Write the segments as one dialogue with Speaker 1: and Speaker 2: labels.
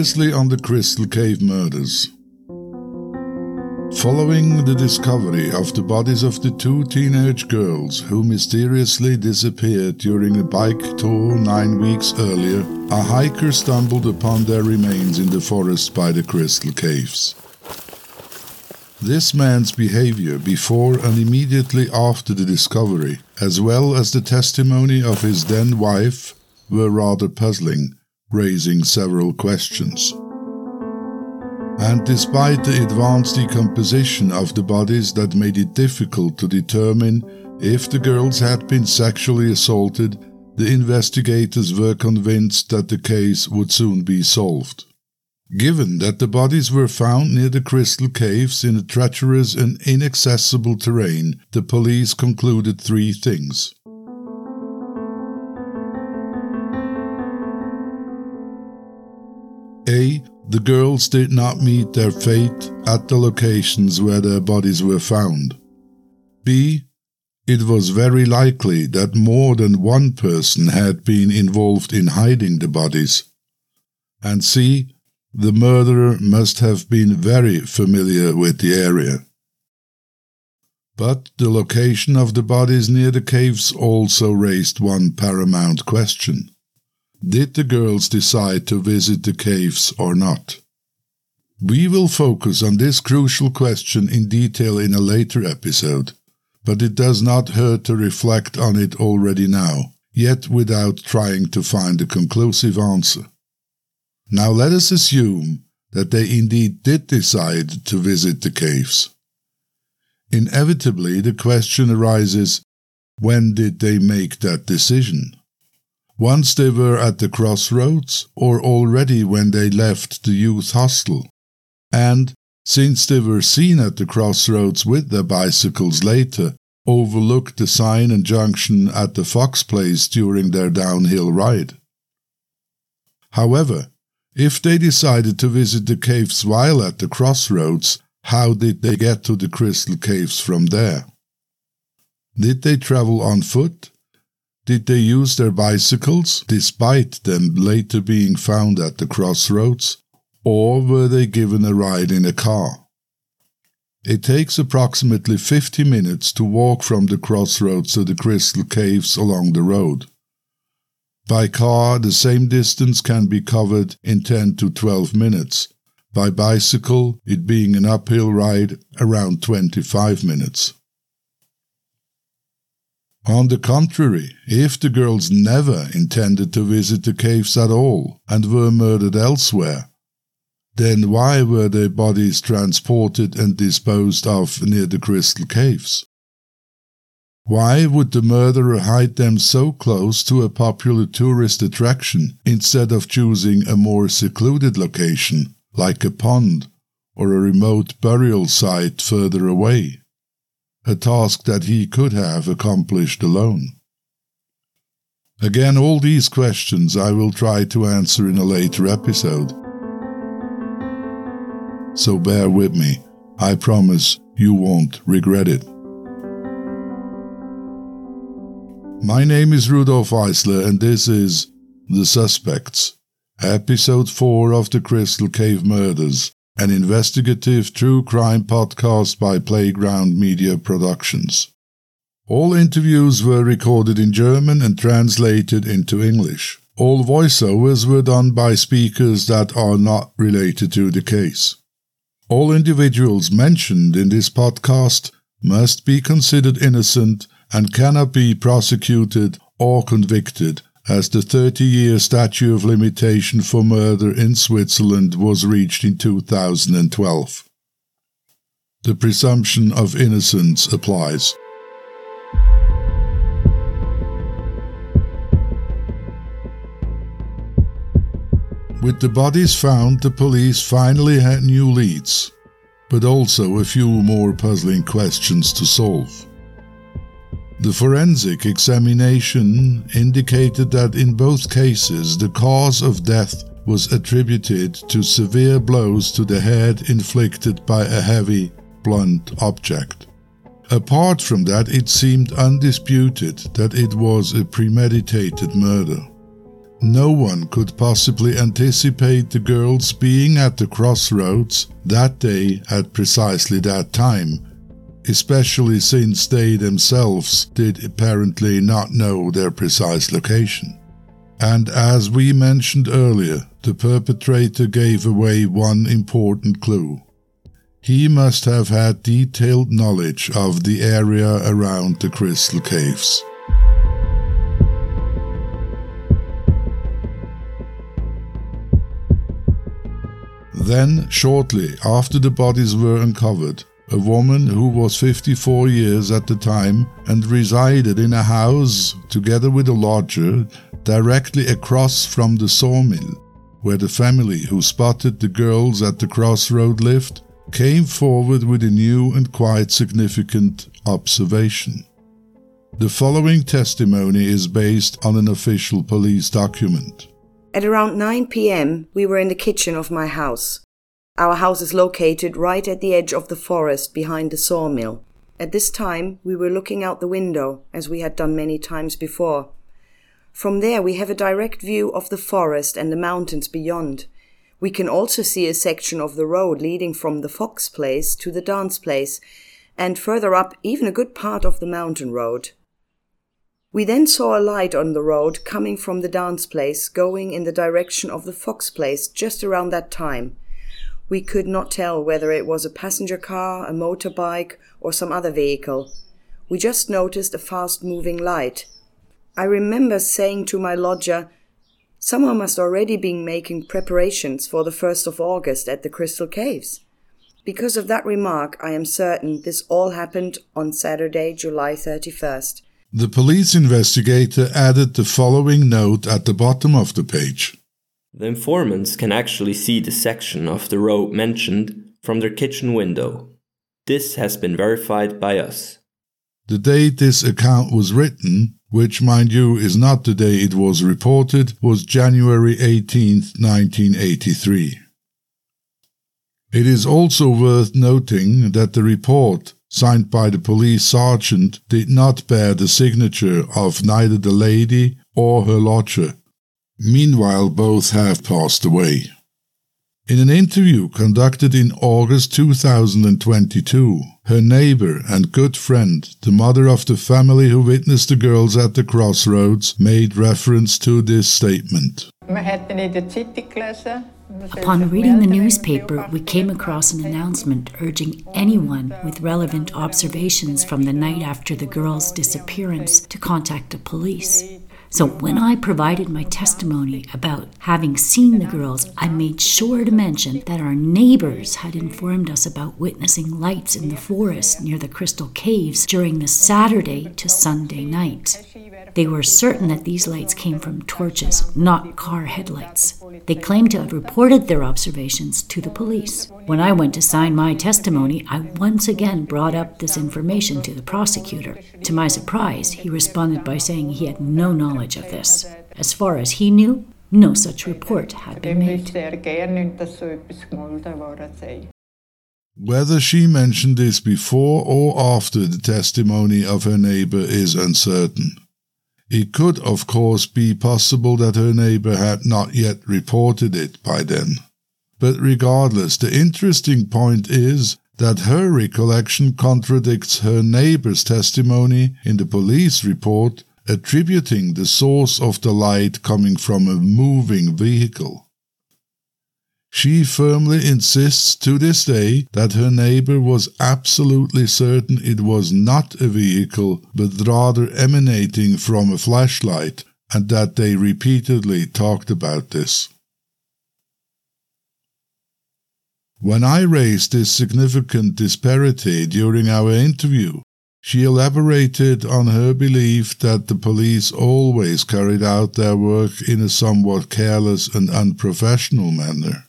Speaker 1: Previously on the Crystal Cave murders. Following the discovery of the bodies of the two teenage girls who mysteriously disappeared during a bike tour nine weeks earlier, a hiker stumbled upon their remains in the forest by the Crystal Caves. This man's behavior before and immediately after the discovery, as well as the testimony of his then wife, were rather puzzling raising several questions. And despite the advanced decomposition of the bodies that made it difficult to determine if the girls had been sexually assaulted, the investigators were convinced that the case would soon be solved. Given that the bodies were found near the crystal caves in a treacherous and inaccessible terrain, the police concluded three things. A. The girls did not meet their fate at the locations where their bodies were found. B. It was very likely that more than one person had been involved in hiding the bodies. And C. The murderer must have been very familiar with the area. But the location of the bodies near the caves also raised one paramount question. Did the girls decide to visit the caves or not? We will focus on this crucial question in detail in a later episode, but it does not hurt to reflect on it already now, yet without trying to find a conclusive answer. Now let us assume that they indeed did decide to visit the caves. Inevitably, the question arises when did they make that decision? Once they were at the crossroads or already when they left the youth hostel. And, since they were seen at the crossroads with their bicycles later, overlooked the sign and junction at the Fox Place during their downhill ride. However, if they decided to visit the caves while at the crossroads, how did they get to the Crystal Caves from there? Did they travel on foot, did they use their bicycles, despite them later being found at the crossroads, or were they given a ride in a car? It takes approximately 50 minutes to walk from the crossroads to the crystal caves along the road. By car, the same distance can be covered in 10 to 12 minutes. By bicycle, it being an uphill ride, around 25 minutes. On the contrary, if the girls never intended to visit the caves at all and were murdered elsewhere, then why were their bodies transported and disposed of near the crystal caves? Why would the murderer hide them so close to a popular tourist attraction instead of choosing a more secluded location, like a pond or a remote burial site further away? A task that he could have accomplished alone. Again, all these questions I will try to answer in a later episode. So bear with me. I promise you won't regret it. My name is Rudolph Isler, and this is The Suspects, Episode 4 of the Crystal Cave Murders an investigative true crime podcast by Playground Media Productions. All interviews were recorded in German and translated into English. All voiceovers were done by speakers that are not related to the case. All individuals mentioned in this podcast must be considered innocent and cannot be prosecuted or convicted as the 30 year statute of limitation for murder in Switzerland was reached in 2012. The presumption of innocence applies. With the bodies found, the police finally had new leads, but also a few more puzzling questions to solve. The forensic examination indicated that in both cases the cause of death was attributed to severe blows to the head inflicted by a heavy, blunt object. Apart from that, it seemed undisputed that it was a premeditated murder. no one could possibly anticipate the girls being at the crossroads that day at precisely that time, especially since they themselves did apparently not know their precise location. And as we mentioned earlier, the perpetrator gave away one important clue. He must have had detailed knowledge of the area around the crystal caves. Then, shortly after the bodies were uncovered, a woman who was 54 years at the time and resided in a house together with a lodger directly across from the sawmill, where the family who spotted the girls at the crossroad lived, came forward with a new and quite significant observation. The following testimony is based on an official police document.
Speaker 2: At around 9 pm, we were in the kitchen of my house. Our house is located right at the edge of the forest behind the sawmill. At this time, we were looking out the window, as we had done many times before. From there, we have a direct view of the forest and the mountains beyond. We can also see a section of the road leading from the Fox Place to the dance place, and further up, even a good part of the mountain road. We then saw a light on the road coming from the dance place going in the direction of the Fox Place just around that time. We could not tell whether it was a passenger car, a motorbike, or some other vehicle. We just noticed a fast moving light. I remember saying to my lodger, Someone must already be making preparations for the 1st of August at the Crystal Caves. Because of that remark, I am certain this all happened on Saturday, July 31st.
Speaker 1: The police investigator added the following note at the bottom of the page.
Speaker 3: The informants can actually see the section of the road mentioned from their kitchen window. This has been verified by us.
Speaker 1: The date this account was written, which mind you is not the day it was reported, was January 18, 1983. It is also worth noting that the report signed by the police sergeant, did not bear the signature of neither the lady or her lodger. Meanwhile, both have passed away. In an interview conducted in August 2022, her neighbor and good friend, the mother of the family who witnessed the girls at the crossroads, made reference to this statement.
Speaker 4: Upon reading the newspaper, we came across an announcement urging anyone with relevant observations from the night after the girl's disappearance to contact the police. So when I provided my testimony about having seen the girls, I made sure to mention that our neighbors had informed us about witnessing lights in the forest near the Crystal Caves during the Saturday to Sunday night. They were certain that these lights came from torches, not car headlights. They claimed to have reported their observations to the police. When I went to sign my testimony, I once again brought up this information to the prosecutor. To my surprise, he responded by saying he had no knowledge of this. As far as he knew, no such report had been made.
Speaker 1: Whether she mentioned this before or after the testimony of her neighbor is uncertain. It could, of course, be possible that her neighbor had not yet reported it by then. But regardless, the interesting point is that her recollection contradicts her neighbor's testimony in the police report attributing the source of the light coming from a moving vehicle. She firmly insists to this day that her neighbor was absolutely certain it was not a vehicle, but rather emanating from a flashlight, and that they repeatedly talked about this. When I raised this significant disparity during our interview, she elaborated on her belief that the police always carried out their work in a somewhat careless and unprofessional manner.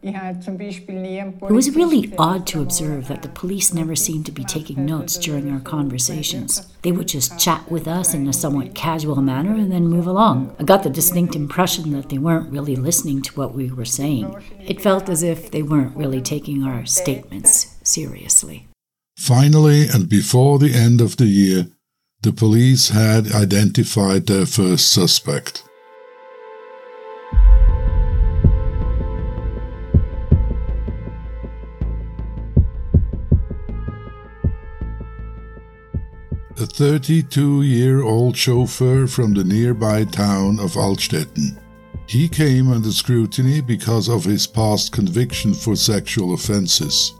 Speaker 4: It was really odd to observe that the police never seemed to be taking notes during our conversations. They would just chat with us in a somewhat casual manner and then move along. I got the distinct impression that they weren't really listening to what we were saying. It felt as if they weren't really taking our statements seriously.
Speaker 1: Finally, and before the end of the year, the police had identified their first suspect. A 32 year old chauffeur from the nearby town of Altstätten. He came under scrutiny because of his past conviction for sexual offenses.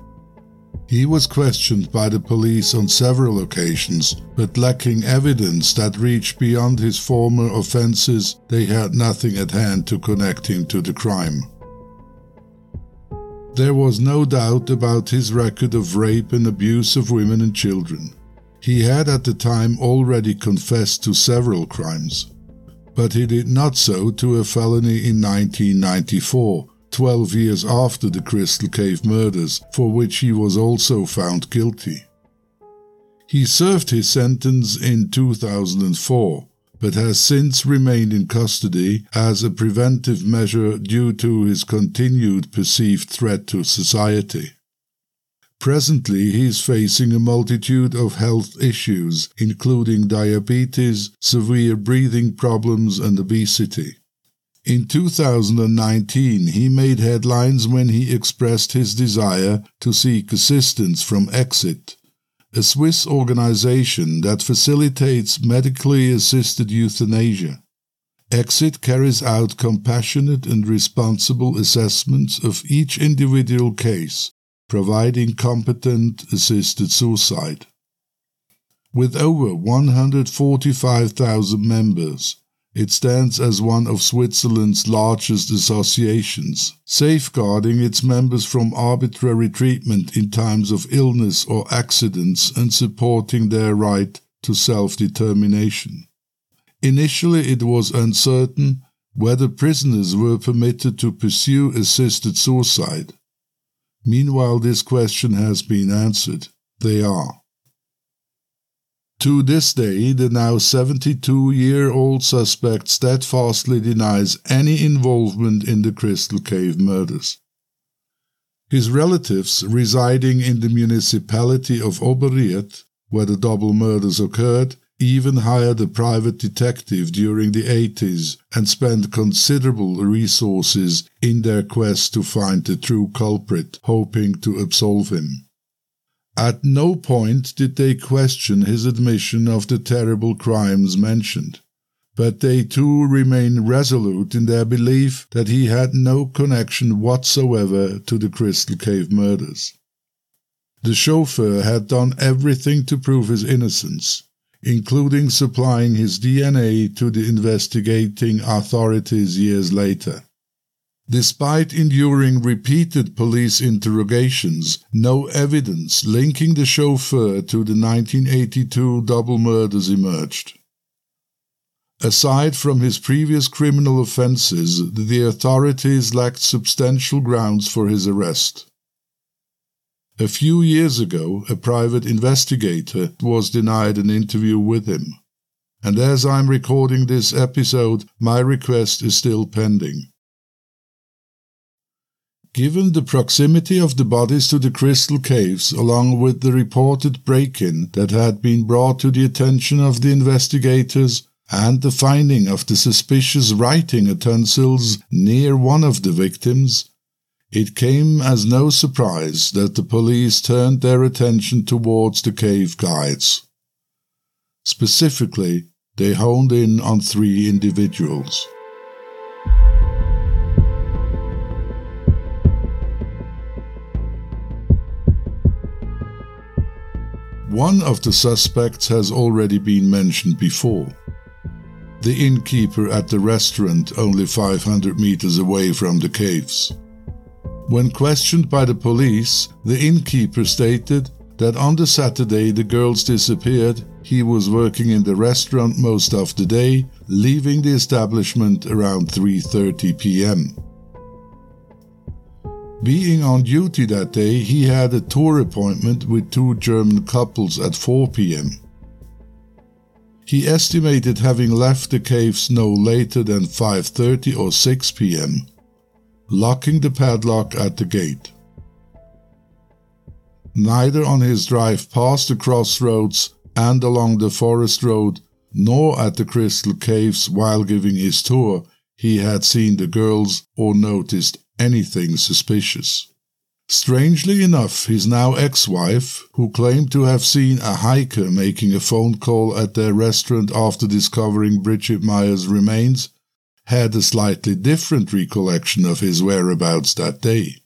Speaker 1: He was questioned by the police on several occasions, but lacking evidence that reached beyond his former offenses, they had nothing at hand to connect him to the crime. There was no doubt about his record of rape and abuse of women and children. He had at the time already confessed to several crimes, but he did not so to a felony in 1994 12 years after the Crystal Cave murders, for which he was also found guilty. He served his sentence in 2004, but has since remained in custody as a preventive measure due to his continued perceived threat to society. Presently, he is facing a multitude of health issues, including diabetes, severe breathing problems, and obesity. In 2019, he made headlines when he expressed his desire to seek assistance from Exit, a Swiss organization that facilitates medically assisted euthanasia. Exit carries out compassionate and responsible assessments of each individual case, providing competent assisted suicide. With over 145,000 members, it stands as one of Switzerland's largest associations, safeguarding its members from arbitrary treatment in times of illness or accidents and supporting their right to self determination. Initially, it was uncertain whether prisoners were permitted to pursue assisted suicide. Meanwhile, this question has been answered. They are. To this day, the now 72 year old suspect steadfastly denies any involvement in the Crystal Cave murders. His relatives, residing in the municipality of Oberriet, where the double murders occurred, even hired a private detective during the 80s and spent considerable resources in their quest to find the true culprit, hoping to absolve him. At no point did they question his admission of the terrible crimes mentioned, but they too remained resolute in their belief that he had no connection whatsoever to the Crystal Cave murders. The chauffeur had done everything to prove his innocence, including supplying his DNA to the investigating authorities years later. Despite enduring repeated police interrogations, no evidence linking the chauffeur to the 1982 double murders emerged. Aside from his previous criminal offenses, the authorities lacked substantial grounds for his arrest. A few years ago, a private investigator was denied an interview with him. And as I'm recording this episode, my request is still pending. Given the proximity of the bodies to the crystal caves, along with the reported break in that had been brought to the attention of the investigators, and the finding of the suspicious writing utensils near one of the victims, it came as no surprise that the police turned their attention towards the cave guides. Specifically, they honed in on three individuals. One of the suspects has already been mentioned before. The innkeeper at the restaurant only 500 meters away from the caves. When questioned by the police, the innkeeper stated that on the Saturday the girls disappeared, he was working in the restaurant most of the day, leaving the establishment around 3:30 p.m. Being on duty that day, he had a tour appointment with two German couples at 4 pm. He estimated having left the caves no later than 5:30 or 6 pm, locking the padlock at the gate. Neither on his drive past the crossroads and along the forest road, nor at the crystal caves while giving his tour, he had seen the girls or noticed anything suspicious. Strangely enough, his now ex wife, who claimed to have seen a hiker making a phone call at their restaurant after discovering Bridget Meier's remains, had a slightly different recollection of his whereabouts that day.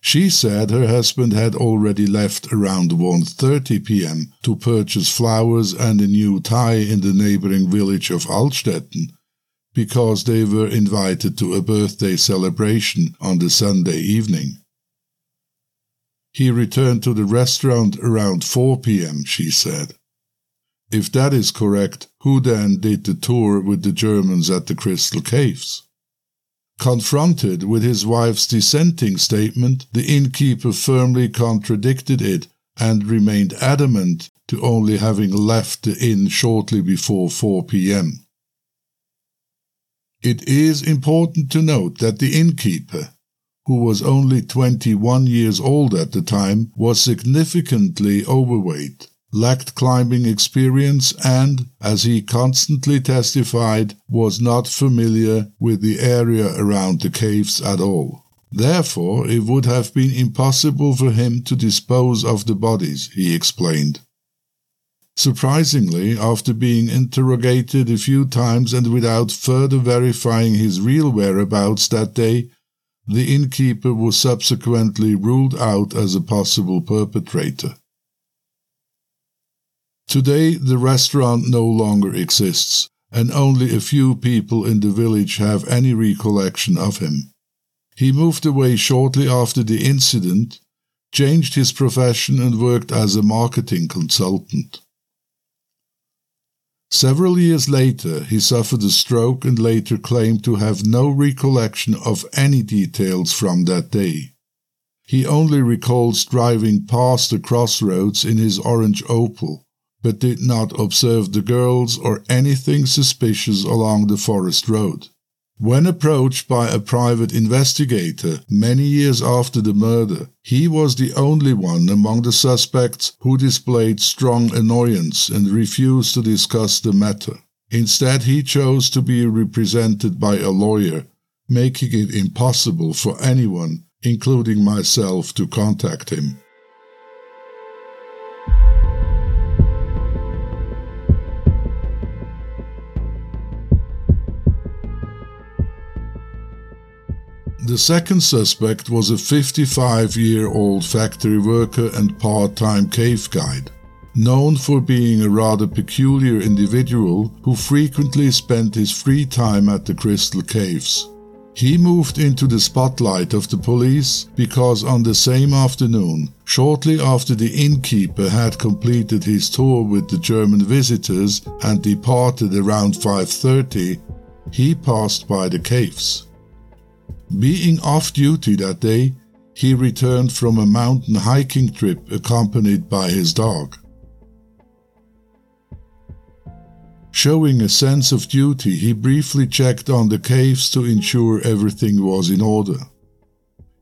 Speaker 1: She said her husband had already left around 1:30 p.m. to purchase flowers and a new tie in the neighboring village of Altstätten because they were invited to a birthday celebration on the Sunday evening. He returned to the restaurant around 4 p.m., she said. If that is correct, who then did the tour with the Germans at the Crystal Caves? Confronted with his wife's dissenting statement, the innkeeper firmly contradicted it and remained adamant to only having left the inn shortly before 4 p.m. It is important to note that the innkeeper, who was only 21 years old at the time, was significantly overweight lacked climbing experience and, as he constantly testified, was not familiar with the area around the caves at all. Therefore, it would have been impossible for him to dispose of the bodies, he explained. Surprisingly, after being interrogated a few times and without further verifying his real whereabouts that day, the innkeeper was subsequently ruled out as a possible perpetrator. Today, the restaurant no longer exists, and only a few people in the village have any recollection of him. He moved away shortly after the incident, changed his profession, and worked as a marketing consultant. Several years later, he suffered a stroke and later claimed to have no recollection of any details from that day. He only recalls driving past the crossroads in his orange Opel, but did not observe the girls or anything suspicious along the forest road. When approached by a private investigator many years after the murder, he was the only one among the suspects who displayed strong annoyance and refused to discuss the matter. Instead, he chose to be represented by a lawyer, making it impossible for anyone, including myself, to contact him. The second suspect was a 55 year old factory worker and part time cave guide, known for being a rather peculiar individual who frequently spent his free time at the Crystal Caves. He moved into the spotlight of the police because on the same afternoon, shortly after the innkeeper had completed his tour with the German visitors and departed around 5:30, he passed by the caves. Being off duty that day, he returned from a mountain hiking trip accompanied by his dog. Showing a sense of duty, he briefly checked on the caves to ensure everything was in order.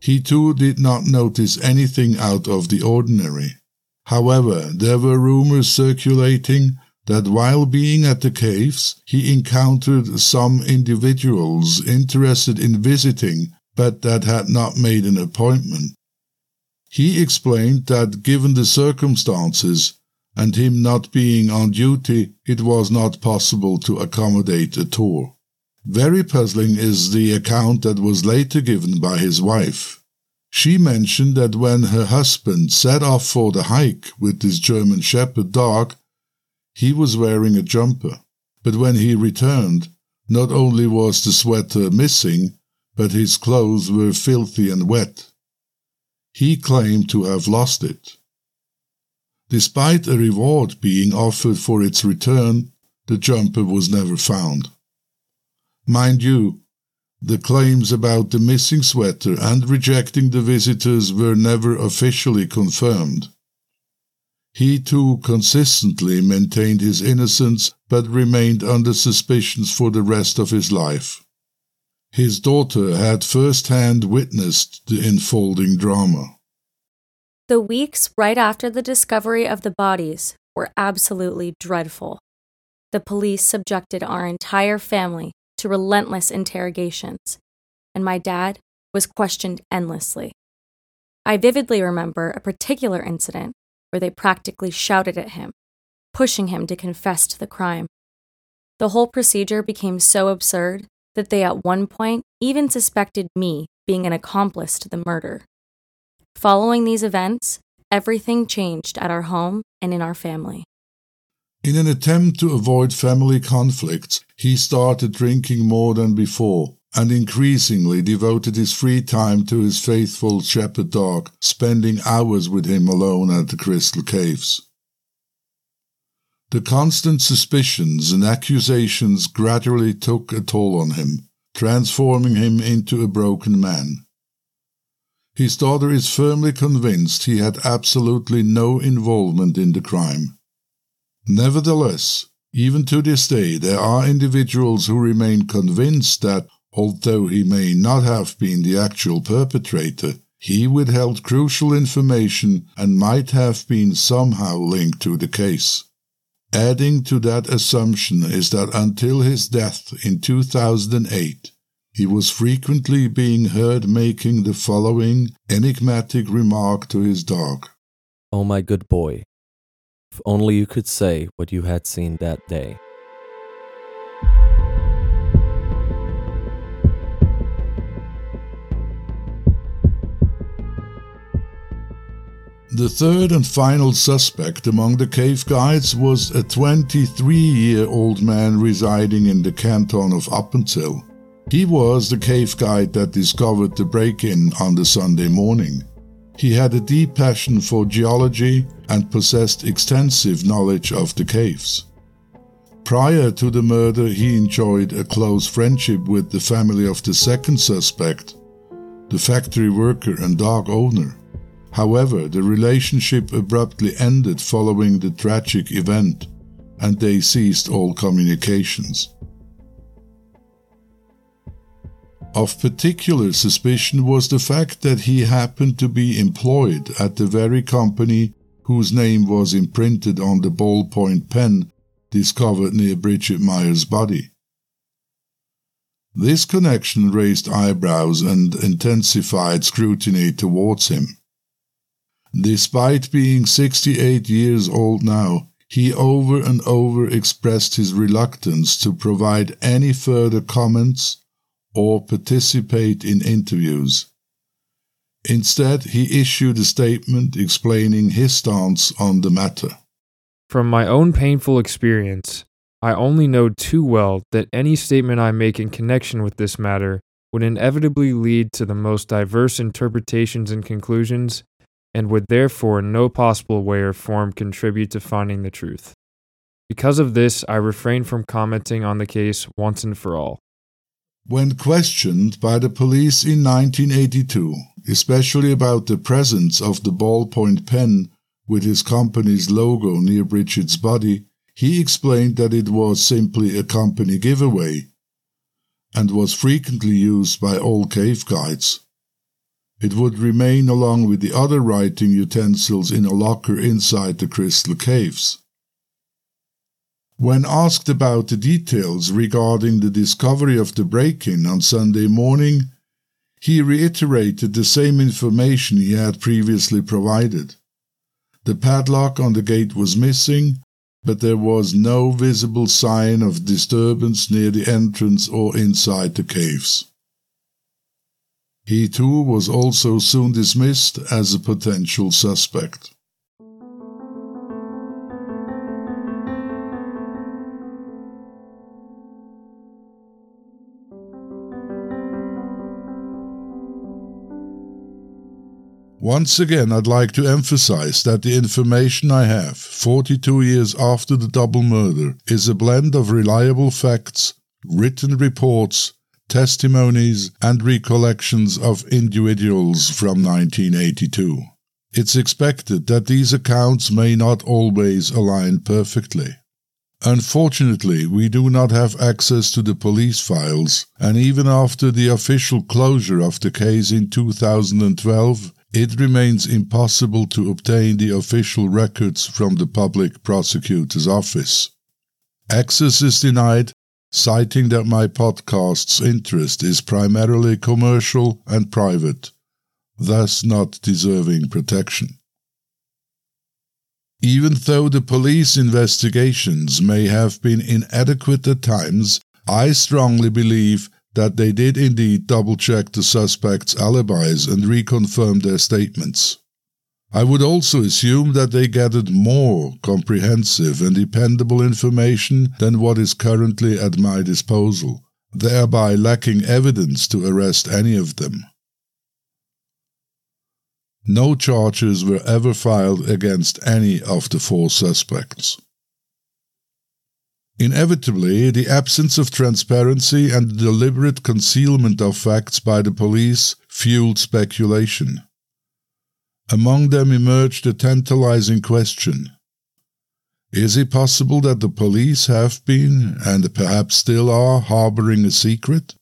Speaker 1: He too did not notice anything out of the ordinary. However, there were rumors circulating that while being at the caves, he encountered some individuals interested in visiting but that had not made an appointment. He explained that given the circumstances and him not being on duty, it was not possible to accommodate a tour. Very puzzling is the account that was later given by his wife. She mentioned that when her husband set off for the hike with his German Shepherd dog, he was wearing a jumper, but when he returned, not only was the sweater missing, but his clothes were filthy and wet. He claimed to have lost it. Despite a reward being offered for its return, the jumper was never found. Mind you, the claims about the missing sweater and rejecting the visitors were never officially confirmed. He too consistently maintained his innocence but remained under suspicions for the rest of his life. His daughter had first hand witnessed the unfolding drama.
Speaker 5: The weeks right after the discovery of the bodies were absolutely dreadful. The police subjected our entire family to relentless interrogations, and my dad was questioned endlessly. I vividly remember a particular incident where they practically shouted at him, pushing him to confess to the crime. The whole procedure became so absurd that they at one point even suspected me being an accomplice to the murder. Following these events, everything changed at our home and in our family.
Speaker 1: In an attempt to avoid family conflicts, he started drinking more than before and increasingly devoted his free time to his faithful shepherd dog, spending hours with him alone at the Crystal Caves. The constant suspicions and accusations gradually took a toll on him, transforming him into a broken man. His daughter is firmly convinced he had absolutely no involvement in the crime. Nevertheless, even to this day, there are individuals who remain convinced that, although he may not have been the actual perpetrator, he withheld crucial information and might have been somehow linked to the case. Adding to that assumption is that until his death in 2008, he was frequently being heard making the following enigmatic remark to his dog
Speaker 6: Oh, my good boy, if only you could say what you had seen that day.
Speaker 1: The third and final suspect among the cave guides was a 23 year old man residing in the canton of Appenzell. He was the cave guide that discovered the break in on the Sunday morning. He had a deep passion for geology and possessed extensive knowledge of the caves. Prior to the murder, he enjoyed a close friendship with the family of the second suspect, the factory worker and dog owner. However, the relationship abruptly ended following the tragic event, and they ceased all communications. Of particular suspicion was the fact that he happened to be employed at the very company whose name was imprinted on the ballpoint pen discovered near Bridget Meier's body. This connection raised eyebrows and intensified scrutiny towards him. Despite being 68 years old now, he over and over expressed his reluctance to provide any further comments or participate in interviews. Instead, he issued a statement explaining his stance on the matter.
Speaker 7: From my own painful experience, I only know too well that any statement I make in connection with this matter would inevitably lead to the most diverse interpretations and conclusions and would therefore in no possible way or form contribute to finding the truth. Because of this, I refrain from commenting on the case once and for all.
Speaker 1: When questioned by the police in 1982, especially about the presence of the ballpoint pen with his company's logo near Bridget's body, he explained that it was simply a company giveaway and was frequently used by all cave guides. It would remain along with the other writing utensils in a locker inside the crystal caves. When asked about the details regarding the discovery of the break in on Sunday morning, he reiterated the same information he had previously provided. The padlock on the gate was missing, but there was no visible sign of disturbance near the entrance or inside the caves. He too was also soon dismissed as a potential suspect. Once again, I'd like to emphasize that the information I have, 42 years after the double murder, is a blend of reliable facts, written reports, testimonies and recollections of individuals from 1982. It's expected that these accounts may not always align perfectly. Unfortunately, we do not have access to the police files, and even after the official closure of the case in 2012, it remains impossible to obtain the official records from the public prosecutor's office. Access is denied citing that my podcast's interest is primarily commercial and private. thus not deserving protection. Even though the police investigations may have been inadequate at times, I strongly believe that they did indeed double check the suspects' alibis and reconfirm their statements. I would also assume that they gathered more comprehensive and dependable information than what is currently at my disposal, thereby lacking evidence to arrest any of them. No charges were ever filed against any of the four suspects. Inevitably, the absence of transparency and the deliberate concealment of facts by the police fueled speculation. Among them emerged a tantalizing question Is it possible that the police have been, and perhaps still are, harboring a secret?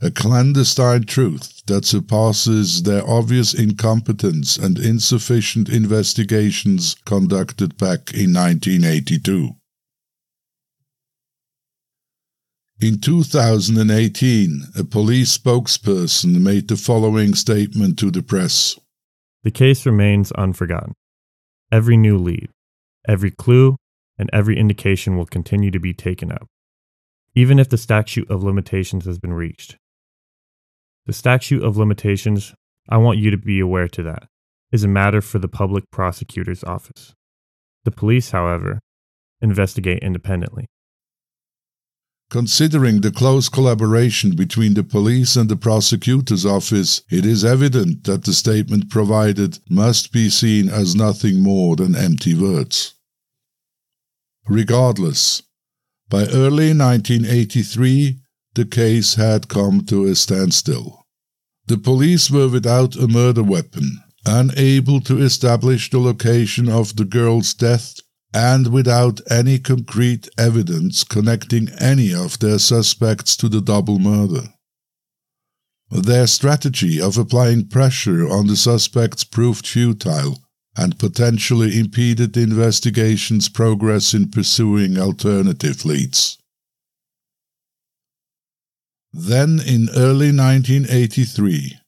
Speaker 1: a clandestine truth that surpasses their obvious incompetence and insufficient investigations conducted back in 1982. In 2018, a police spokesperson made the following statement to the press
Speaker 8: The case remains unforgotten. Every new lead, every clue, and every indication will continue to be taken up, even if the statute of limitations has been reached. The statute of limitations, I want you to be aware to that, is a matter for the public prosecutor's office. The police, however, investigate independently.
Speaker 1: Considering the close collaboration between the police and the prosecutor's office, it is evident that the statement provided must be seen as nothing more than empty words. Regardless, by early 1983, the case had come to a standstill. The police were without a murder weapon, unable to establish the location of the girl's death, and without any concrete evidence connecting any of their suspects to the double murder. Their strategy of applying pressure on the suspects proved futile and potentially impeded the investigation's progress in pursuing alternative leads. Then, in early 1983,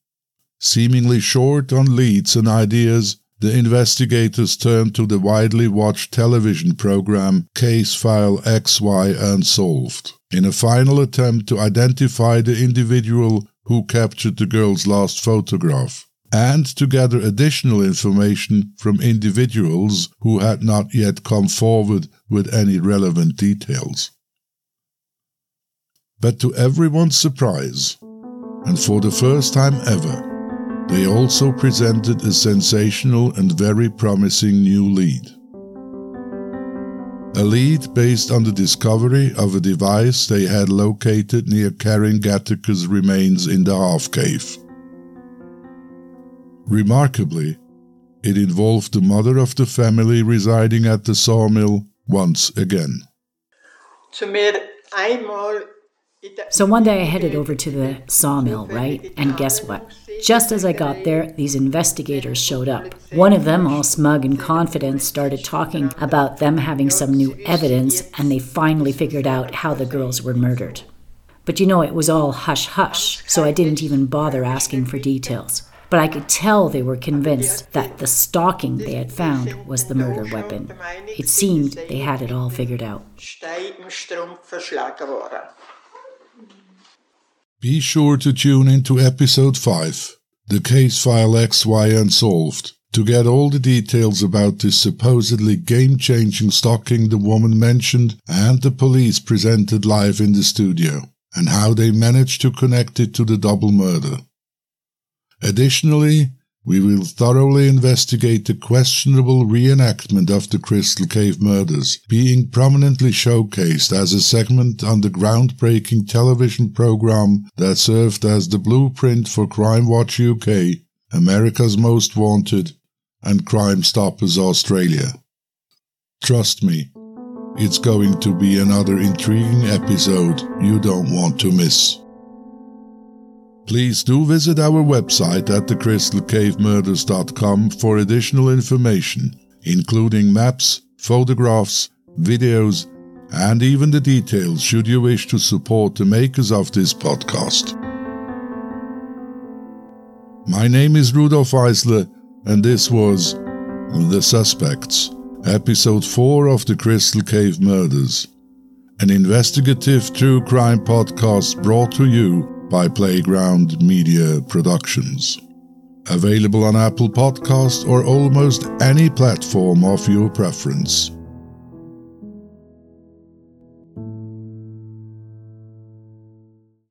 Speaker 1: seemingly short on leads and ideas, the investigators turned to the widely watched television program Case File XY Unsolved in a final attempt to identify the individual who captured the girl's last photograph and to gather additional information from individuals who had not yet come forward with any relevant details. But to everyone's surprise, and for the first time ever, they also presented a sensational and very promising new lead. A lead based on the discovery of a device they had located near Karin Gattiker's remains in the half cave. Remarkably, it involved the mother of the family residing at the sawmill once again.
Speaker 4: So one day I headed over to the sawmill, right? And guess what? Just as I got there, these investigators showed up. One of them, all smug and confident, started talking about them having some new evidence, and they finally figured out how the girls were murdered. But you know, it was all hush hush, so I didn't even bother asking for details. But I could tell they were convinced that the stocking they had found was the murder weapon. It seemed they had it all figured out.
Speaker 1: Be sure to tune into episode 5, The Case File XY Unsolved, to get all the details about this supposedly game changing stocking the woman mentioned and the police presented live in the studio, and how they managed to connect it to the double murder. Additionally, we will thoroughly investigate the questionable reenactment of the Crystal Cave murders, being prominently showcased as a segment on the groundbreaking television program that served as the blueprint for Crime Watch UK, America's Most Wanted, and Crime Stoppers Australia. Trust me, it's going to be another intriguing episode you don't want to miss. Please do visit our website at thecrystalcavemurders.com for additional information, including maps, photographs, videos, and even the details should you wish to support the makers of this podcast. My name is Rudolph Isler, and this was The Suspects, episode 4 of the Crystal Cave Murders, an investigative true crime podcast brought to you by Playground Media Productions. Available on Apple Podcast or almost any platform of your preference.